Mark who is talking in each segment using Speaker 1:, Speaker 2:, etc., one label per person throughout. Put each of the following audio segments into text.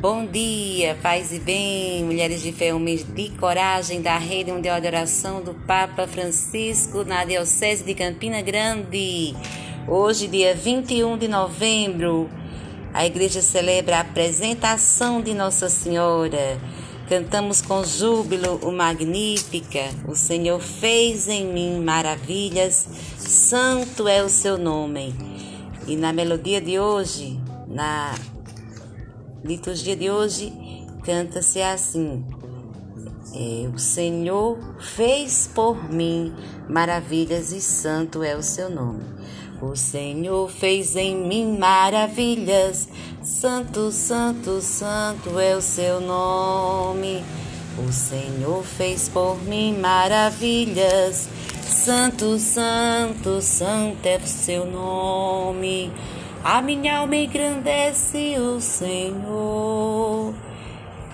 Speaker 1: Bom dia, paz e bem, mulheres de fé, homens de coragem da rede mundial de oração do Papa Francisco na Diocese de Campina Grande. Hoje, dia 21 de novembro, a igreja celebra a apresentação de Nossa Senhora. Cantamos com júbilo o Magnífica. O Senhor fez em mim maravilhas, santo é o seu nome. E na melodia de hoje, na liturgia de hoje canta-se assim: é, O Senhor fez por mim maravilhas e santo é o seu nome. O Senhor fez em mim maravilhas, santo, santo, santo é o seu nome. O Senhor fez por mim maravilhas, santo, santo, santo é o seu nome. A minha alma engrandece o Senhor.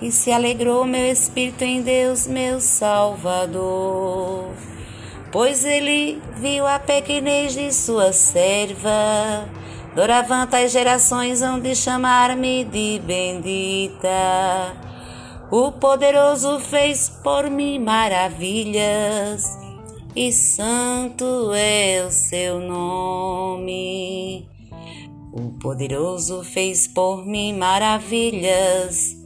Speaker 1: E se alegrou meu espírito em Deus, meu Salvador. Pois ele viu a pequenez de sua serva. Doravante as gerações hão de chamar-me de bendita. O poderoso fez por mim maravilhas, e santo é o seu nome. O poderoso fez por mim maravilhas,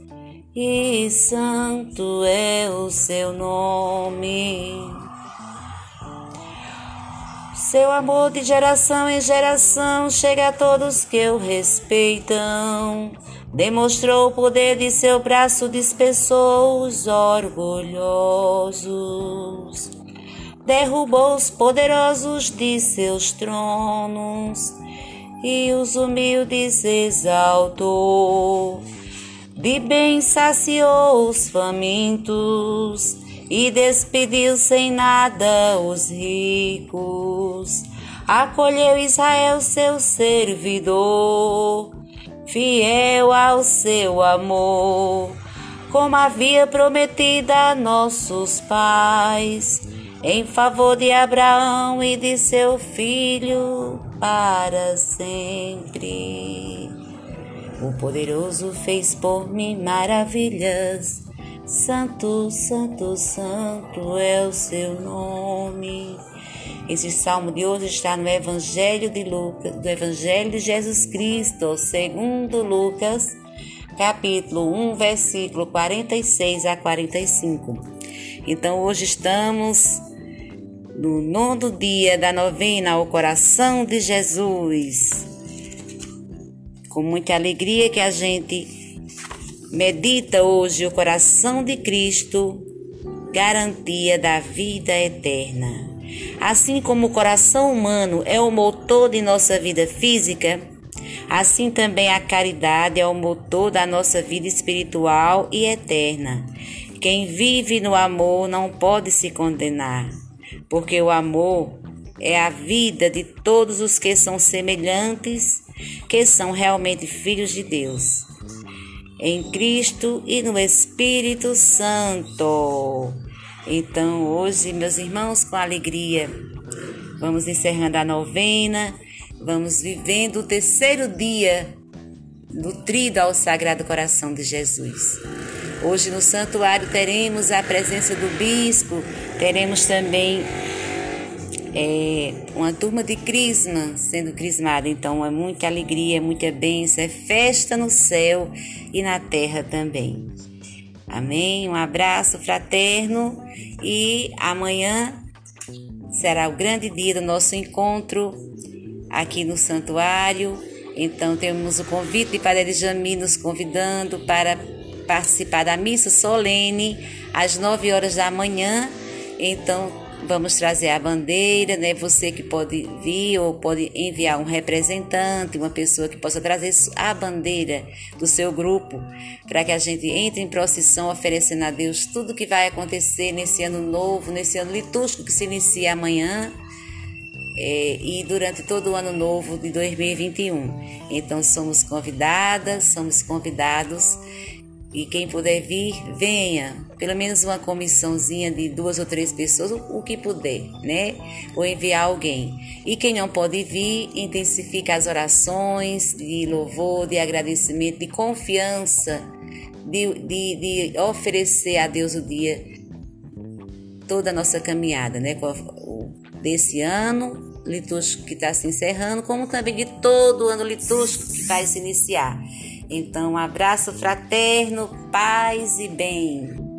Speaker 1: e santo é o seu nome. Seu amor de geração em geração chega a todos que o respeitam. Demonstrou o poder de seu braço, dispersou os orgulhosos. Derrubou os poderosos de seus tronos e os humildes exaltou. De bem saciou os famintos e despediu sem nada os ricos. Acolheu Israel, seu servidor, fiel ao seu amor, como havia prometido a nossos pais, em favor de Abraão e de seu filho para sempre. O poderoso fez por mim maravilhas. Santo, Santo, Santo é o seu nome. Esse salmo de hoje está no Evangelho de Lucas, do Evangelho de Jesus Cristo, segundo Lucas, capítulo 1, versículo 46 a 45. Então hoje estamos no nono dia da novena ao coração de Jesus. Com muita alegria que a gente medita hoje o coração de Cristo, garantia da vida eterna. Assim como o coração humano é o motor de nossa vida física, assim também a caridade é o motor da nossa vida espiritual e eterna. Quem vive no amor não pode se condenar porque o amor é a vida de todos os que são semelhantes, que são realmente filhos de Deus. Em Cristo e no Espírito Santo. Então, hoje, meus irmãos, com alegria, vamos encerrando a novena, vamos vivendo o terceiro dia nutrido ao Sagrado Coração de Jesus. Hoje no santuário teremos a presença do bispo, teremos também é, uma turma de crisma sendo crismada. Então é muita alegria, é muita bênção, é festa no céu e na terra também. Amém? Um abraço fraterno e amanhã será o grande dia do nosso encontro aqui no santuário. Então temos o convite de Padre Jami nos convidando para participar da missa solene às 9 horas da manhã. Então, vamos trazer a bandeira, né? Você que pode vir ou pode enviar um representante, uma pessoa que possa trazer a bandeira do seu grupo, para que a gente entre em procissão oferecendo a Deus tudo que vai acontecer nesse ano novo, nesse ano litúrgico que se inicia amanhã. É, e durante todo o ano novo de 2021. Então somos convidadas, somos convidados e quem puder vir, venha. Pelo menos uma comissãozinha de duas ou três pessoas, o que puder, né? Ou enviar alguém. E quem não pode vir, intensifica as orações de louvor, de agradecimento, de confiança de, de, de oferecer a Deus o dia, toda a nossa caminhada, né? Desse ano litúrgico que está se encerrando, como também de todo o ano litúrgico que vai se iniciar. Então, um abraço fraterno, paz e bem.